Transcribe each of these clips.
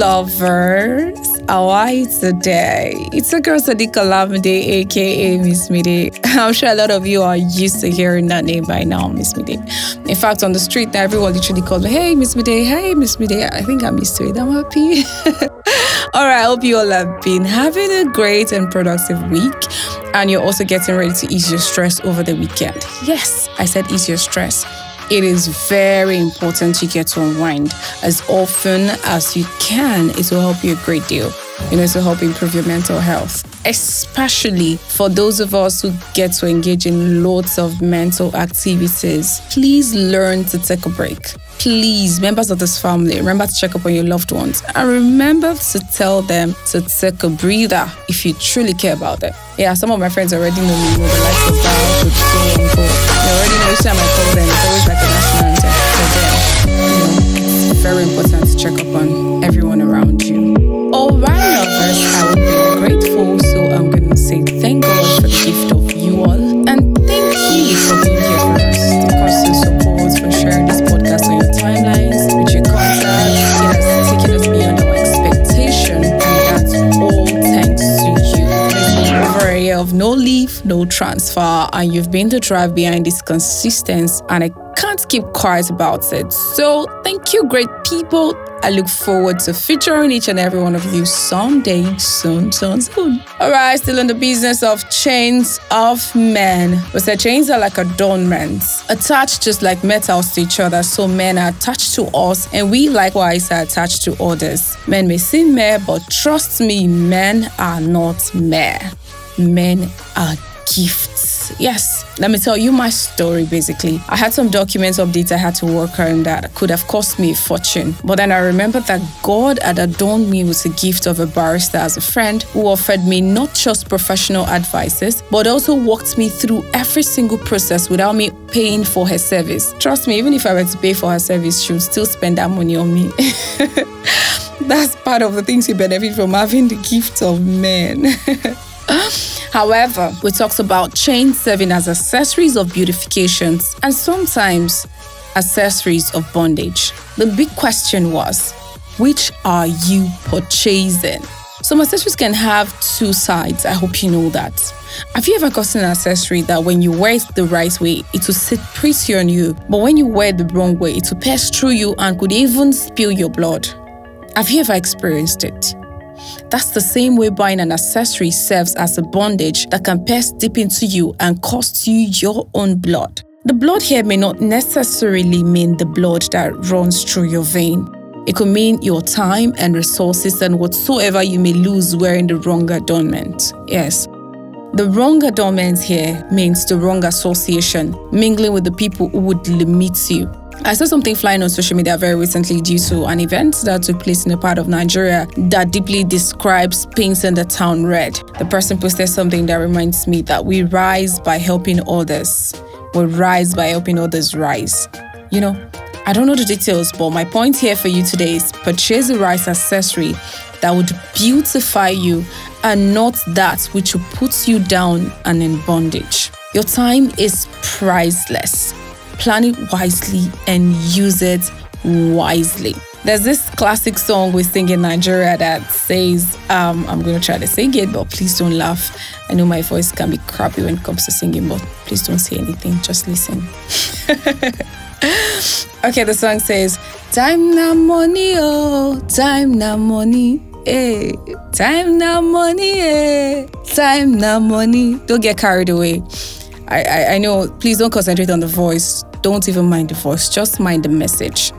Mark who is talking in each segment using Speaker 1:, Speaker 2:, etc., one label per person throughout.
Speaker 1: lovers. How are you today? It's a girl Sadiqa Lamide, aka Miss Mide. I'm sure a lot of you are used to hearing that name by now, Miss Mide. In fact, on the street everyone literally calls me, Hey, Miss Mide, hey, Miss Mide. I think I'm used to it. I'm happy. all right, I hope you all have been having a great and productive week. And you're also getting ready to ease your stress over the weekend. Yes, I said ease your stress it is very important you get to unwind as often as you can. It will help you a great deal. You know, to help improve your mental health, especially for those of us who get to engage in lots of mental activities. Please learn to take a break. Please, members of this family, remember to check up on your loved ones and remember to tell them to take a breather if you truly care about them. Yeah, some of my friends already know me, you know, the likes of that, so so. Already know each time I call them, it's always like a national anthem for them. You know, it's very important to check up on everyone around you. Transfer, and you've been the drive behind this consistency, and I can't keep quiet about it. So, thank you, great people. I look forward to featuring each and every one of you someday, soon, soon, soon. All right, still in the business of chains of men. We say chains are like adornments, attached just like metals to each other. So men are attached to us, and we likewise are attached to others. Men may seem mere, but trust me, men are not mere. Men are gifts. Yes, let me tell you my story basically. I had some documents updates I had to work on that could have cost me a fortune. But then I remembered that God had adorned me with the gift of a barrister as a friend who offered me not just professional advices, but also walked me through every single process without me paying for her service. Trust me, even if I were to pay for her service, she would still spend that money on me. That's part of the things you benefit from having the gift of men. However, we talked about chains serving as accessories of beautifications and sometimes accessories of bondage. The big question was which are you purchasing? Some accessories can have two sides. I hope you know that. Have you ever gotten an accessory that when you wear it the right way, it will sit pretty on you, but when you wear it the wrong way, it will pass through you and could even spill your blood? Have you ever experienced it? That's the same way buying an accessory serves as a bondage that can pierce deep into you and cost you your own blood. The blood here may not necessarily mean the blood that runs through your vein. It could mean your time and resources and whatsoever you may lose wearing the wrong adornment. Yes. The wrong adornment here means the wrong association, mingling with the people who would limit you. I saw something flying on social media very recently due to an event that took place in a part of Nigeria that deeply describes painting the town red. The person posted something that reminds me that we rise by helping others. We rise by helping others rise. You know, I don't know the details, but my point here for you today is purchase a rice accessory that would beautify you and not that which will put you down and in bondage. Your time is priceless plan it wisely and use it wisely. There's this classic song we sing in Nigeria that says, um, I'm going to try to sing it, but please don't laugh. I know my voice can be crappy when it comes to singing, but please don't say anything, just listen. okay, the song says, Time na money, oh, time na money. Hey, time na money, hey, time na money. Don't get carried away. I, I, I know, please don't concentrate on the voice don't even mind the voice, just mind the message.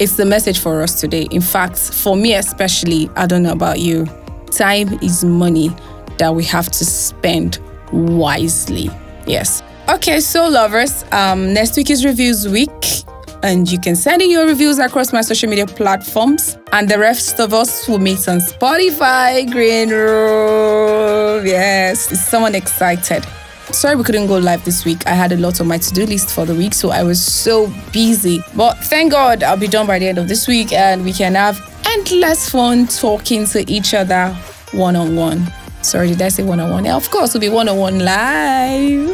Speaker 1: It's the message for us today. In fact, for me especially, I don't know about you, time is money that we have to spend wisely. Yes. Okay, so lovers, um, next week is reviews week. And you can send in your reviews across my social media platforms. And the rest of us will meet on Spotify, Greenroom. Yes, is someone excited? Sorry we couldn't go live this week. I had a lot on my to-do list for the week, so I was so busy. But thank God I'll be done by the end of this week and we can have endless fun talking to each other one-on-one. Sorry, did I say one on one? Of course, it'll be one on one live.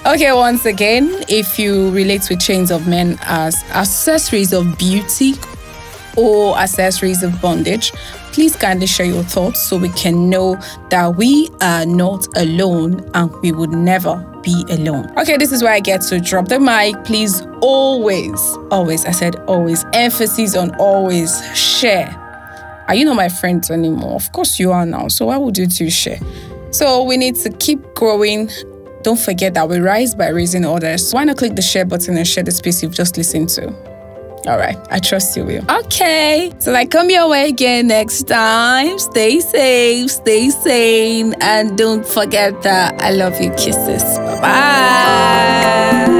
Speaker 1: okay, once again, if you relate with chains of men as accessories of beauty or accessories of bondage, please kindly share your thoughts so we can know that we are not alone and we would never be alone. Okay, this is where I get to drop the mic. Please always, always, I said always, emphasis on always share. Are you not my friends anymore? Of course you are now. So why would you two share? So we need to keep growing. Don't forget that we rise by raising others. Why not click the share button and share the space you've just listened to? All right, I trust you will. Okay, so I come your way again next time. Stay safe, stay sane, and don't forget that I love you. Kisses. Bye bye.